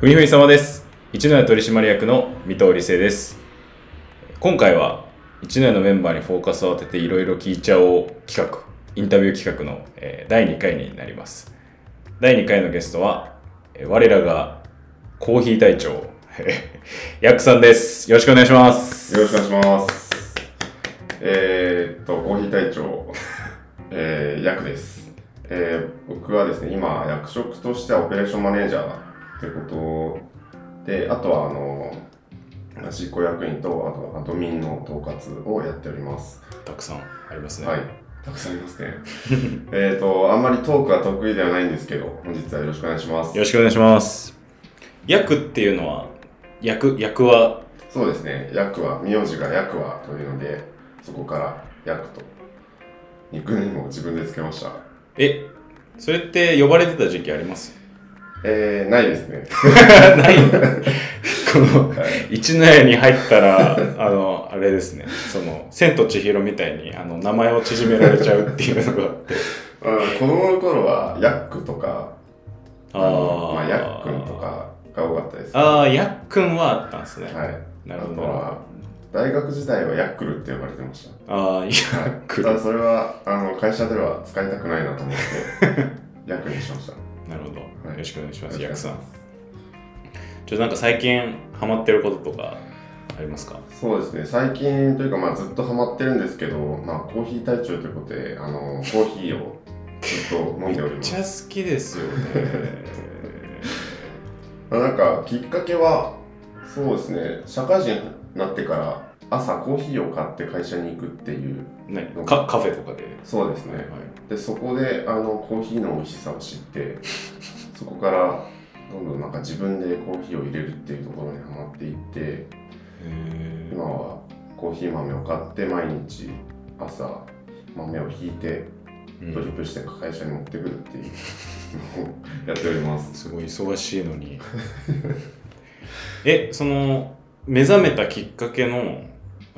ふみふみ様です。一ノ谷取締役の三藤理生です。今回は一ノ谷のメンバーにフォーカスを当てていろいろ聞いちゃおう企画、インタビュー企画の、第2回になります。第2回のゲストは、我らがコーヒー隊長、ヤックさんです。よろしくお願いします。よろしくお願いします。えー、っと、コーヒー隊長、えー、役です。えー、僕はですね、今、役職としてはオペレーションマネージャーということで、あとは、あの、執行役員と、あと、アドミンの統括をやっております。たくさんありますね。はい。たくさんありますね。えっと、あんまりトークは得意ではないんですけど、本日はよろしくお願いしますよ。ろしくお願いします。役っていうのは、役、役は、そうですね、役は、名字が役はというので、そこから役と、ニックネームを自分でつけました。え、それって呼ばれてた時期あります？えー、ないですね。ない このはい一の谷に入ったらあのあれですねその「千と千尋」みたいにあの名前を縮められちゃうっていうのがあって 子供の頃は、ヤックとか、あのーまあ、ヤックンとかが多かったです。ああやっくんはあったんですね、はい。なるほど大学時代はヤックルって呼ばれてました。ああやっくんなただそれは、あの、会社では使いたくないなと思って、ヤックにしました。るほど、い。よろしくお願いしますよろしくおやくさん。ちょっとなんか最近ハマってることとかありますか？そうですね、最近というか、まあ、ずっとハマってるんですけど、まあ、コーヒー隊長ということで、あの、コーヒーをずっと飲んでおりまめっちゃす。好きですよね。まあ、なんか、きっかけは、そうですね、社会人になってから、朝コーヒーを買って会社に行くっていう、何？カカフェとかで？そうですね。はいで、そこで、あの、コーヒーの美味しさを知って、そこから、どんどんなんか自分でコーヒーを入れるっていうところにはまっていって、今はコーヒー豆を買って毎日朝豆をひいてうん。ドリップして会社に持ってくるっていう のをやっております。すごい忙しいのに。えその目覚めたきっかけの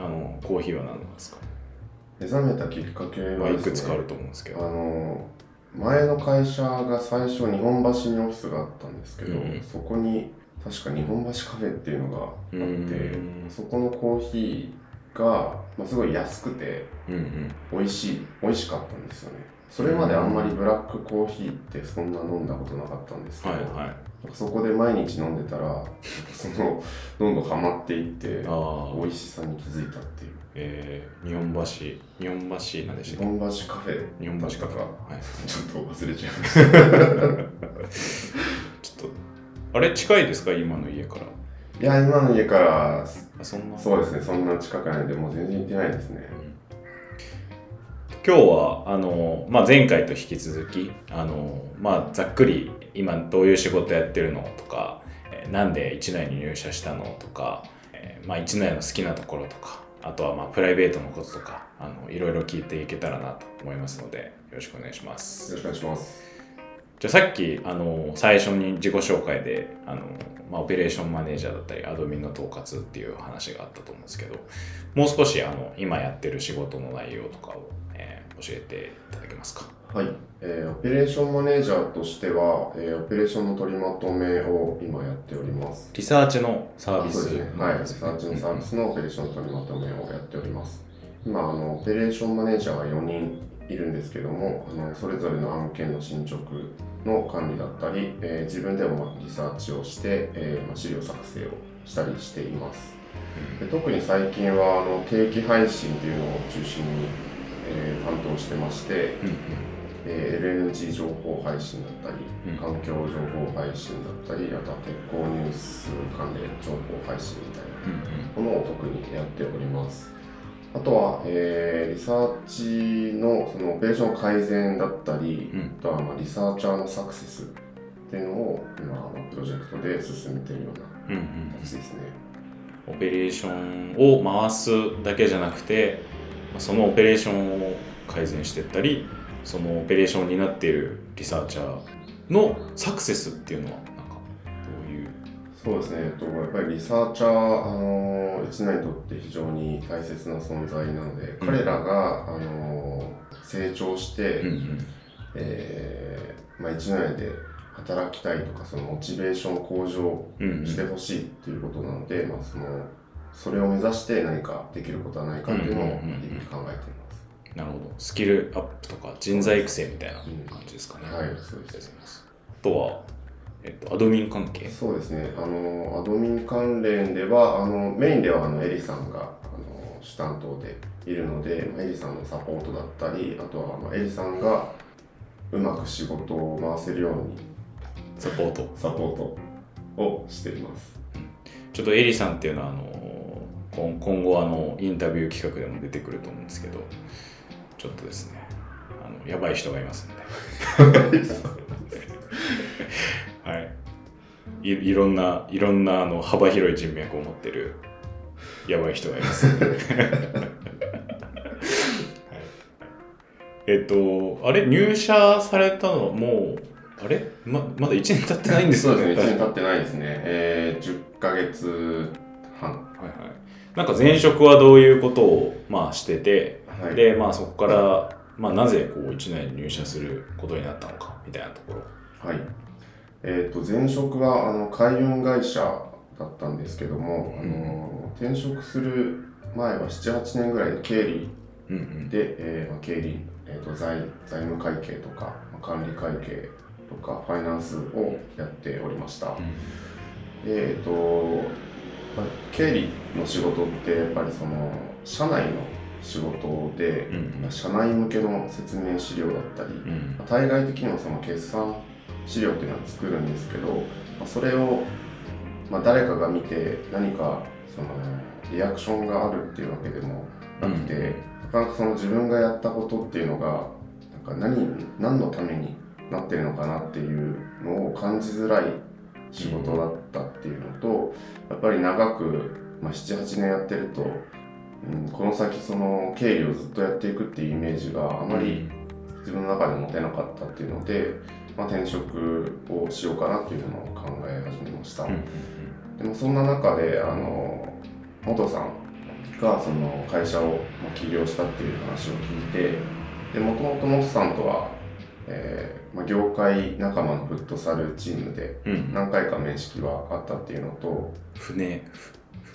あのコーヒーは何なんですか、目覚めたきっかけまあ、はねくつかあると思うんですけあどの前の会社が最初日本橋にオフィスがあったんですけど、うん。そこに確か日本橋カフェっていうのがあってうん。そこのコーヒーが、まあ、すごい安くてうんうん。美味しい美味しかったんですよね。それまであんまりブラックコーヒーってそんな飲んだことなかったんですけど、はいはいそこで毎日飲んでたらそのどんどんハマっていってああ美味しさに気づいたっていう。えー、日本橋日本橋なんでしたっ日本橋カフェ？け日本橋かだったかはい。ちょっと忘れちゃいました。ちょっとあれ近いですか？今の家から。いや今の家からあそんな。そうですね。そんな近くないんでもう全然行ってないですね。今日はあの、まあ、前回と引き続きあの、まあ、ざっくり今どういう仕事やってるの？とか、えーなんで一内に入社したの？とか、えーまあ、一内の好きなところとかあとはまあプライベートのこととかあのいろいろ聞いていけたらなと思いますのでよろしくお願いします。よろしくお願いします。じゃあさっきあの最初に自己紹介であの、まあ、オペレーションマネージャーだったりアドミンの統括っていう話があったと思うんですけどもう少しあの今やってる仕事の内容とかを、えー教えていただけますか？はい、えーオペレーションマネージャーとしては、えーオペレーションの取りまとめを今やっておりますリサーチのサービスね。はい。サーチのサービスのオペレーションの取りまとめをやっております。今、あの、オペレーションマネージャーが4人いるんですけども、あのそれぞれの案件の進捗の管理だったり、えー自分でもリサーチをして、えーまあ、資料作成をしたりしています。で特に最近はあの定期配信っていうのを中心に、えー担当してまして、うんえー LNG 情報配信だったり、うん。環境情報配信だったり、あとは鉄鋼ニュース関連情報配信みたいなうんものを特にやっております。あとは、えーリサーチのそのオペレーション改善だったり、うん。あとはまあリサーチャーのサクセスっていうのを今あのプロジェクトで進めているようなうんうん形ですね。オペレーションを回すだけじゃなくてまあそのオペレーションを改善していったりそのオペレーションになっているリサーチャーのサクセスっていうのはなんかどういう？そうですね、えっと、やっぱりリサーチャー、あの一年にとって非常に大切な存在なので、うん。彼らが、あの成長して、うんうん。えーまあ、一年で働きたいとかそのモチベーション向上うんうん。してほしいっていうことなので、まあ、そのそれを目指して何かできることはないかっていうのを日うんうんうんうん々考えています。なるほど。スキルアップとか人材育成みたいな感じですかね。はい、そうです。あとは、えっと、アドミン関係？そうですね、あのアドミン関連では、あのメインではあのエリさんがあの主担当でいるので、まあエリさんのサポートだったり、あとはまあエリさんがうまく仕事を回せるようにサポート。サポートをしています。ちょっとエリさんっていうのは、あの今今後あのインタビュー企画でも出てくると思うんですけど、ちょっとですね、あのやばい人がいますんで。はい。いいろんな、いろんなあの幅広い人脈を持ってるやばい人がいますえっと、あれ、入社されたのもう、あれ？ままだ1年経ってないんですそうですね、1はい年経ってないですね。えー、10ヶ月半。はい。なんか前職はどういうことを、まあ、してて、はい、で、まあそこから、まあなぜこう1年入社することになったのかみたいなところ。はい。えっ、と、前職はあの海運会社だったんですけども、あの転職する前は7、8年ぐらいで経理うんうん。で、えーまあ、経理、えーと財、財務会計とか、まあ、管理会計とか、ファイナンスをやっておりました。で、えっ、と、まあ、経理の仕事って、やっぱりその、社内の仕事で、うん。社内向けの説明資料だったり、うん。まあ対外的にもその決算資料っていうのは作るんですけど、まあ、それを、まあ、誰かが見て何かそのリアクションがあるっていうわけでもなくて、なかなかその自分がやったことっていうのがなんか何何のためになってるのかなっていうのを感じづらい仕事だったっていうのと、やっぱり長く、まあ、78年やってると、うん、この先その経理をずっとやっていくっていうイメージがあまり自分の中で持てなかったっていうので、まあ、転職をしようかなっていうのを考え始めました、でもそんな中であの元さんがその会社をまあ起業したっていう話を聞いてでもともと元さんとは、えーまあ、業界仲間のフットサルチームでうんうん。何回か面識はあったっていうのと船、ふ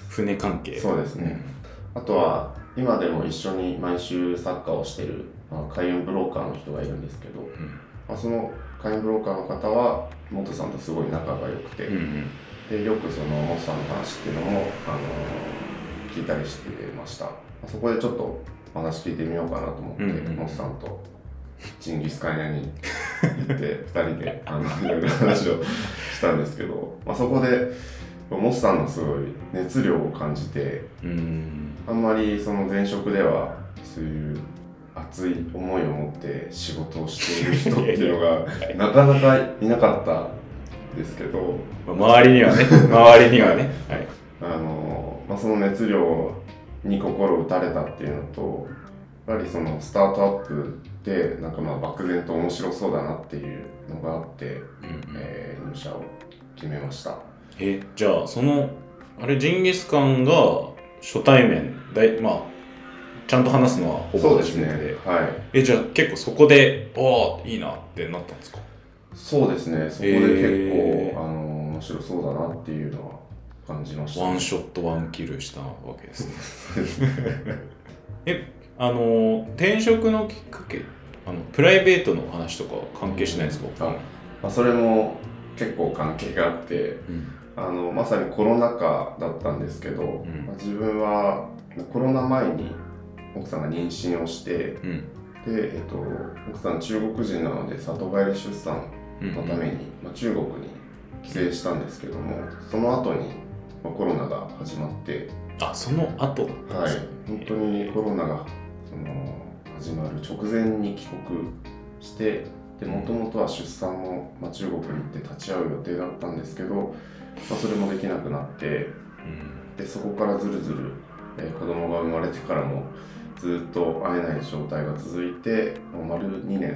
船関係。そうですねあとは今でも一緒に毎週サッカーをしてる、まあ、海運ブローカーの人がいるんですけど、うん。まあ、その海運ブローカーの方は元さんとすごい仲が良くて、うんうん。でよくその元さんの話っていうのも、あの聞いたりしてました、まあそこでちょっとお話聞いてみようかなと思って、うんうん元さんとジンギスカン屋に行って2人であのいろいろ話をしたんですけど、まあ、そこで元さんのすごい熱量を感じてうん。あんまりその前職ではそういう熱い思いを持って仕事をしている人っていうのが なかなかいなかったんですけどまあ周りにはね、周りにはね。はい。あの、まあ、その熱量に心打たれたっていうのとやっぱりそのスタートアップでなんかまあ漠然と面白そうだなっていうのがあって、うんうん。えー入社を決めました。え、じゃあ、その、あれ、ジンギスカンが初対面、だいまあ、ちゃんと話すのはほぼ初めてで。はい。え、じゃあ結構そこで、おーいいなってなったんですか？そうですね。そこで結構、えーあの面白そうだなっていうのは感じました、ワンショットワンキルしたわけですね。え、あの、転職のきっかけ、あのプライベートの話とかは関係しないんですか？あまあ、それも結構関係があってうん。あのまさにコロナ禍だったんですけど、んまあ自分はコロナ前に奥さんが妊娠をしてうん。で、えっと、奥さん中国人なので里帰り出産うん。のために、まあ、中国に帰省したんですけどもその後に、まあ、コロナが始まって、あ、その後はい本当にコロナがその始まる直前に帰国してでもともとは出産も、まあ、中国に行って立ち会う予定だったんですけど、まあ、それもできなくなってうん。でそこからずるずる、えー子供が生まれてからもずっと会えない状態が続いてもう丸2年、う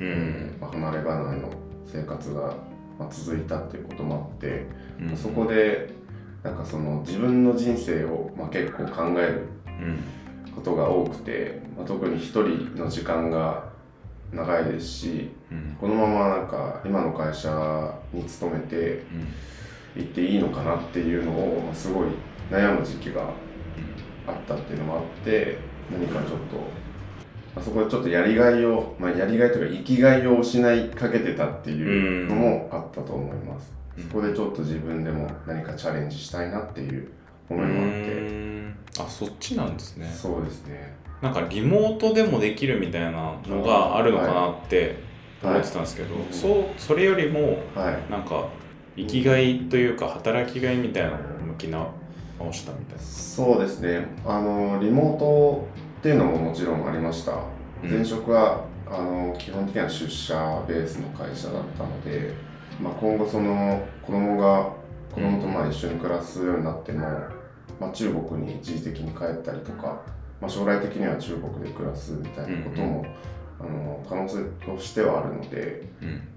えんー。まあ、離れ離れの生活が、まあ、続いたっていうこともあって、うんそこでなんかその自分の人生を、まあ、結構考えるうん。ことが多くて、まあ、特に一人の時間が長いですしうん。このままなんか今の会社に勤めて行っていいのかなっていうのをまあすごい悩む時期があったっていうのもあって何かちょっと、まあ、そこでちょっとやりがいを、まあ、やりがいというか生きがいを失いかけてたっていうのもあったと思います、うん。そこでちょっと自分でも何かチャレンジしたいなっていう思いもあって、うん。あそっちなんですね。そうですね。なんかリモートでもできるみたいなのがあるのかなって思ってたんですけど、はい。そうそれよりもはい。なんか生きがいというか働きがいみたいなのを向き直したみたいな。そうですね。あのリモートっていうのももちろんありました。うん。前職はあの基本的には出社ベースの会社だったので、まあ、今後その子供が子供とまあ一緒に暮らすようになっても、まあ、中国に一時的に帰ったりとか、まあ、将来的には中国で暮らすみたいなことも、あの可能性としてはあるので、うん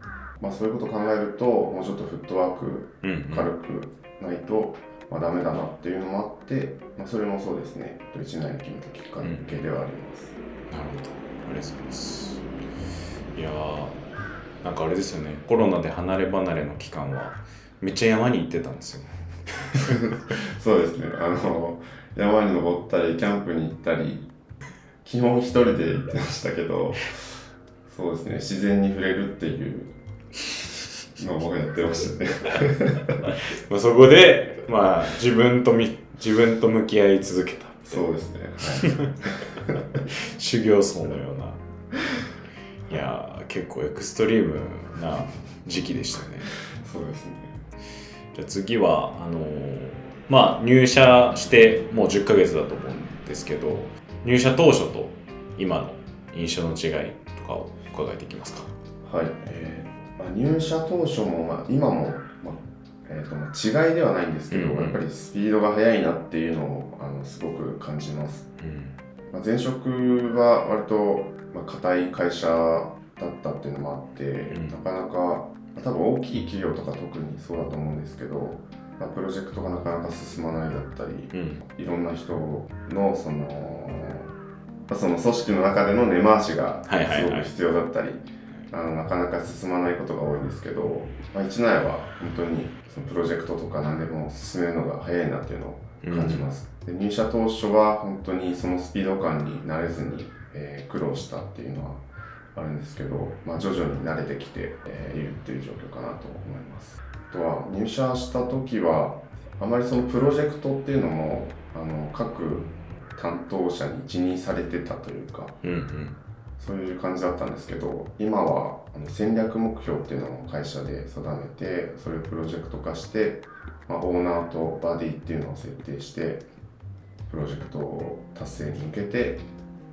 まあ、そういうことを考えるともうちょっとフットワークうんうん軽くないと、まあ、ダメだなっていうのもあって、まあ、それもそうですね一内に決めたきっかけではあります。なるほど。ありがとうございます。いやー、なんかあれですよね、コロナで離れ離れの期間は、めっちゃ山に行ってたんですよ。そうですねあの山に登ったりキャンプに行ったり基本一人で行ってましたけどそうですね自然に触れるっていうのを僕やってましたね。まあ、そこで、まあ、自分とみ自分と向き合い続けた。そうですね、はい 修行僧のような。いやー、結構エクストリームな時期でしたね。そうですねじゃあ次は、あのーまあ入社してもう10ヶ月だと思うんですけど、入社当初と今の印象の違いとかを伺えていきますか。はい、えーまあ、入社当初も、まあ、今も、まあえーとまあ、違いではないんですけど、うんうんやっぱりスピードが速いなっていうのをあのすごく感じます、うん。まあ、前職は割とまあ硬い会社だったっていうのもあって、んなかなかまあ多分大きい企業とか特にそうだと思うんですけど、まあ、プロジェクトがなかなか進まないだったりうん。いろんな人のその,、まあ、その組織の中での根回しがすごく必要だったり、あのなかなか進まないことが多いんですけど、まあ、一内は本当にそのプロジェクトとか何でも進めるのが早いなっていうのを感じます、で入社当初は本当にそのスピード感に慣れずに、えー苦労したっていうのはあるんですけど、まあ、徐々に慣れてきて、えーいるっていう状況かなと思いますあとは入社した時はあまりそのプロジェクトっていうのもあの各担当者に一任されてたというかうんうん。そういう感じだったんですけど今はあの戦略目標っていうのを会社で定めてそれをプロジェクト化して、まあ、オーナーとバディっていうのを設定してプロジェクトを達成に向けて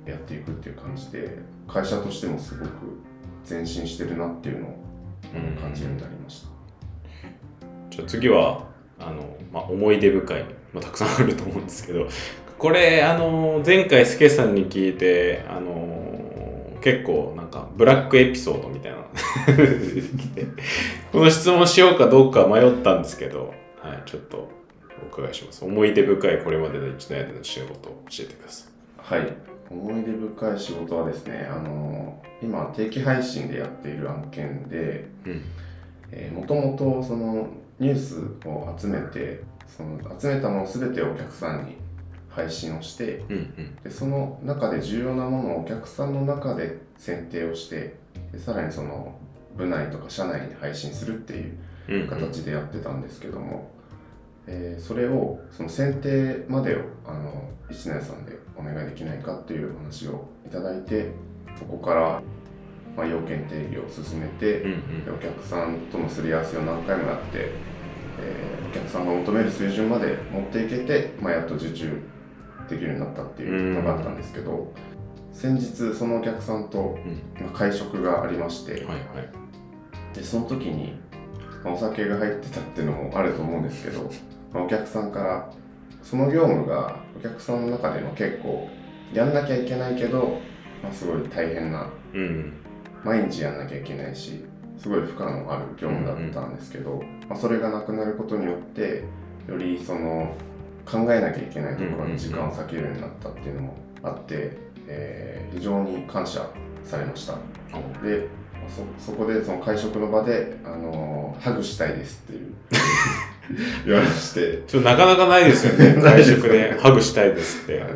やっていくっていう感じで会社としてもすごく前進してるなっていうのを感じるようになりました。じゃあ次は、あの、まあ、思い出深い、まあ、たくさんあると思うんですけど、これ、あの、前回スケさんに聞いて、あの、結構なんかブラックエピソードみたいな この質問しようかどうか迷ったんですけど、はい、ちょっとお伺いします。思い出深いこれまでの一年での仕事を教えてくださはい、思い出深い仕事はですね、あの今定期配信でやっている案件で、もともとそのニュースを集めてその集めたのを全てお客さんに配信をしてうんうん。でその中で重要なものをお客さんの中で選定をしてでさらにその部内とか社内に配信するっていう形でやってたんですけども、えーそれをその選定までをあの一年さんでお願いできないかっていうお話をいただいてそこから、まあ、要件定義を進めて、うんうん。でお客さんとのすり合わせを何回もやって、えーお客さんが求める水準まで持っていけて、まあ、やっと受注できるようになったっていうのがあったんですけど、先日そのお客さんと、まあ会食がありまして、はいはい。でその時に、まあお酒が入ってたっていうのもあると思うんですけど、まあお客さんからその業務がお客さんの中でも結構やんなきゃいけないけど、まあ、すごい大変なうん。毎日やんなきゃいけないしすごい負荷のある業務だったんですけど、まあ、それがなくなることによってよりその考えなきゃいけないところに時間を割けるようになったっていうのもあって、えー非常に感謝されました。でそそこでその会食の場で、あのハグしたいですっていう 言われまして。ちょっとなかなかないですよね。会食でハグしたいですって、はい。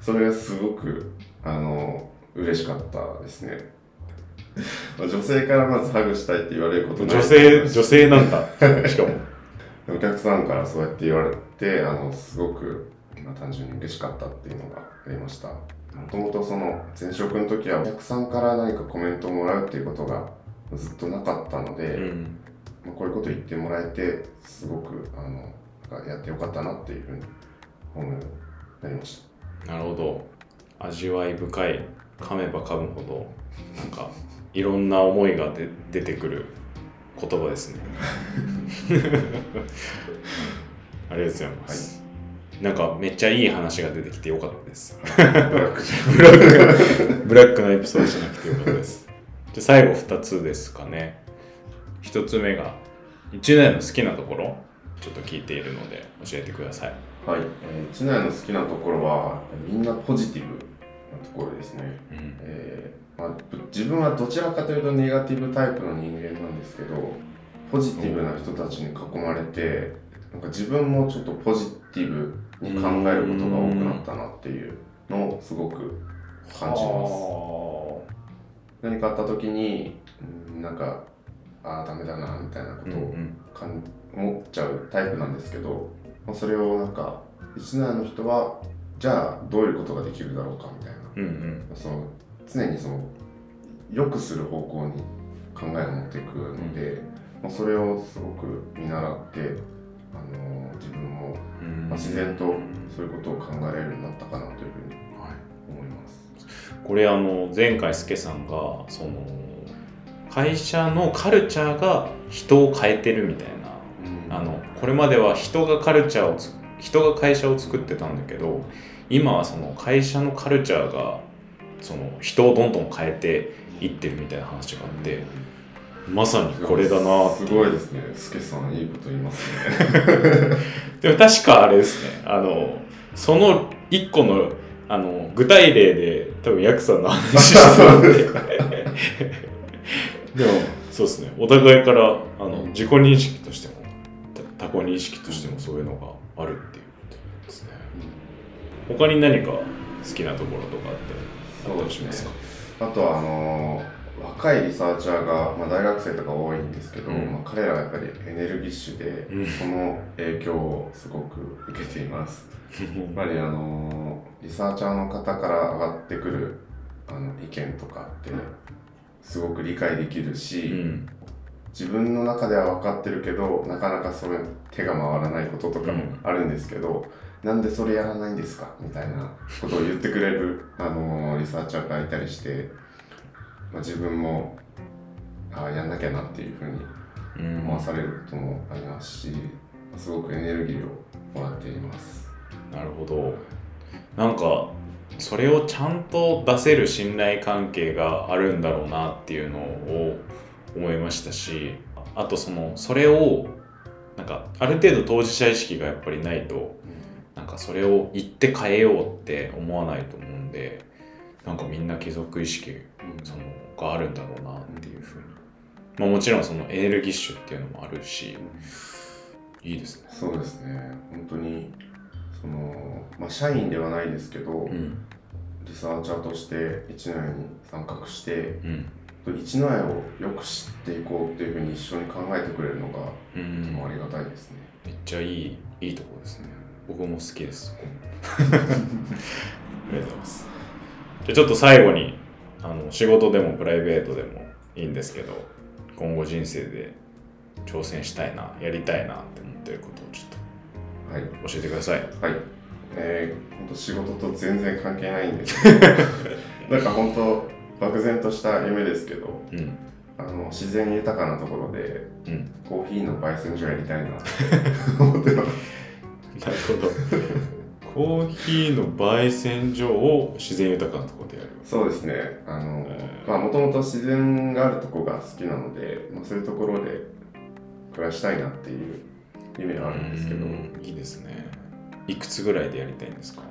それがすごくあの嬉しかったですね。まあ女性からまずハグしたいって言われることない女性女性なんだ。しかも。お客さんからそうやって言われてあのすごく、まあ、単純に嬉しかったっていうのがありました。もともとその前職の時はお客さんから何かコメントをもらうっていうことがずっとなかったので、うんまあ、こういうこと言ってもらえてすごくあのなんかやってよかったなっていうふうに思うようになりました。なるほど。味わい深い噛めば噛むほどなんかいろんな思いがで出てくる言葉ですね。ありがとうございます、なんかめっちゃいい話が出てきてよかったです。ブラックブラックなエピソードじゃなくてよかったです。じゃあ最後2つですかね1つ目が1年の好きなところちょっと聞いているので教えてください。はい、えー、知内の好きなところはみんなポジティブなところですね、うん。えーまあ、ぶ自分はどちらかというとネガティブタイプの人間なんですけどポジティブな人たちに囲まれてなんか自分もちょっとポジティブに考えることが多くなったなっていうのをすごく感じます。は何かあった時にうんなんかああダメだなみたいなことをうんうん。かん思っちゃうタイプなんですけど、まあ、それをなんか一年の人はじゃあどういうことができるだろうかみたいな。うんうん。その常にその良くする方向に考えを持っていくので、まあ、それをすごく見習って、あの自分も、うん。まあ、自然とそういうことを考えられるようになったかなというふうにはい。思います。これあの前回スケさんがその会社のカルチャーが人を変えてるみたいな。あのこれまでは人がカルチャーをつ人が会社を作ってたんだけど今はその会社のカルチャーがその人をどんどん変えていってるみたいな話があってまさにこれだなすごいですね。スケさんいいこと言いますね。でも確かあれですね。あのその一個のあの具体例で多分ヤクさんの話してたんで でもそうですね。お互いからあの自己認識としてもた他己認識としてもそういうのがあるっていうことですね。他に何か好きなところとかあってあったりしますか？あとはあのー若いリサーチャーが、まあ、大学生とか多いんですけど、うん。まあ、彼らはやっぱりエネルギッシュで、うん。その影響をすごく受けています。やっぱりあのーリサーチャーの方から上がってくるあの意見とかってすごく理解できるし、うん。自分の中では分かってるけどなかなかそれ手が回らないこととかもあるんですけど、なんでそれやらないんですか？みたいなことを言ってくれる、あのーリサーチャーがいたりして、まあ、自分もああやんなきゃなっていうふうにうん。思わされることもありますしすごくエネルギーをもらっています。なるほど。なんかそれをちゃんと出せる信頼関係があるんだろうなっていうのを思いましたしあとそのそれをなんかある程度当事者意識がやっぱりないとなんかそれを言って変えようって思わないと思うんでなんかみんな貴族意識そのがあるんだろうなっていうふうに、まあ、もちろんそのエネルギッシュっていうのもあるしいいですね。そうですね。本当にその、まあ、社員ではないですけど、うんリサーチャーとして一の矢に参画してうん一の矢をよく知っていこうっていうふうに一緒に考えてくれるのがうとてもあん、りがたいですね。めっちゃいいいいところですね。僕も好きです。ありがとうございます。じゃあちょっと最後にあの仕事でもプライベートでもいいんですけど今後人生で挑戦したいなやりたいなって思ってることをちょっはい。と教えてください。はい。えー、本当仕事と全然関係ないんですけど、なんか本当漠然とした夢ですけど、うんあの自然豊かなところでうんコーヒーの焙煎所やりたいなって思ってます。なるほど。コーヒーの焙煎所を自然豊かなところでやる。そうですね。あのえ、ーまあもともと自然があるとこが好きなので、まあそういうところで暮らしたいなっていう夢はあるんですけど、うんいいですね。いくつぐらいでやりたいんですか？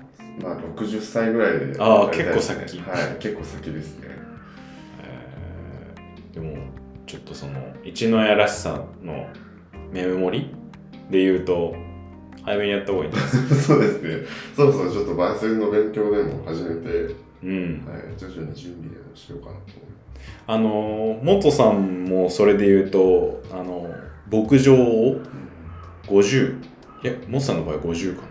まあ60歳ぐらいであーやりたいですね結構先はい、結構先ですね。でもちょっとその一のやらしさのメモリで言うと早めにやった方がいいですか？そうですね。そろそろちょっと焙煎の勉強でも始めて、うんはい、徐々に準備でもしようかなと思います。あの元さんもそれで言うとあの牧場を50いや元さんの場合50かな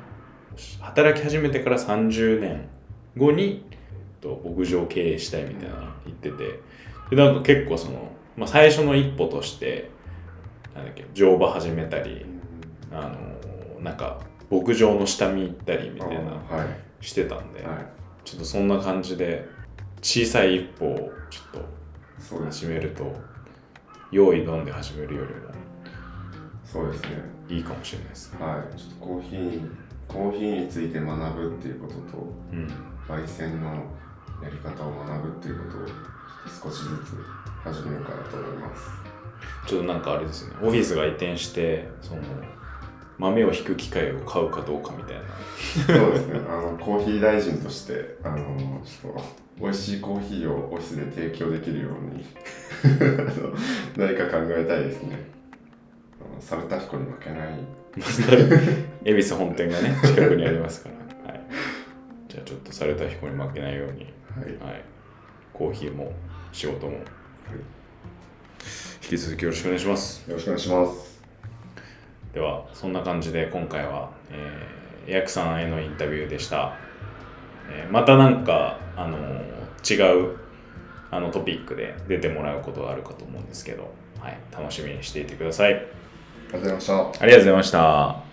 働き始めてから30年後に、えっと、牧場を経営したいみたいな言っててでなんか結構その、まあ、最初の一歩としてなんだっけ乗馬始めたりあのなんか牧場の下見行ったりみたいなあはい。してたんで、はい。ちょっとそんな感じで小さい一歩をちょっと。始めると用意飲んで始めるよりもそうですね。いいかもしれないですね。はい。ちょっとコーヒー、コーヒーについて学ぶっていうことと、うん。焙煎のやり方を学ぶっていうことを少しずつ始めようかなと思います。ちょっとなんかあれですね、オフィスが移転して、その豆を引く機械を買うかどうかみたいな。そうですね。あの、コーヒー大臣として、あの、ちょっと、美味しいコーヒーをオフィスで提供できるように 何か考えたいですね。あのサルタヒコに負けない。恵比寿本店がね、近くにありますから。はい。じゃあちょっとされた彦に負けないように、はい。はい。コーヒーも仕事も、引き続きよろしくお願いします。よろしくお願いします。ではそんな感じで今回は、えー、ヤクさんへのインタビューでした、えーまたなんか、あのー違うあのトピックで出てもらうことがあるかと思うんですけど、はい、楽しみにしていてくださいありがとうございました。ありがとうございました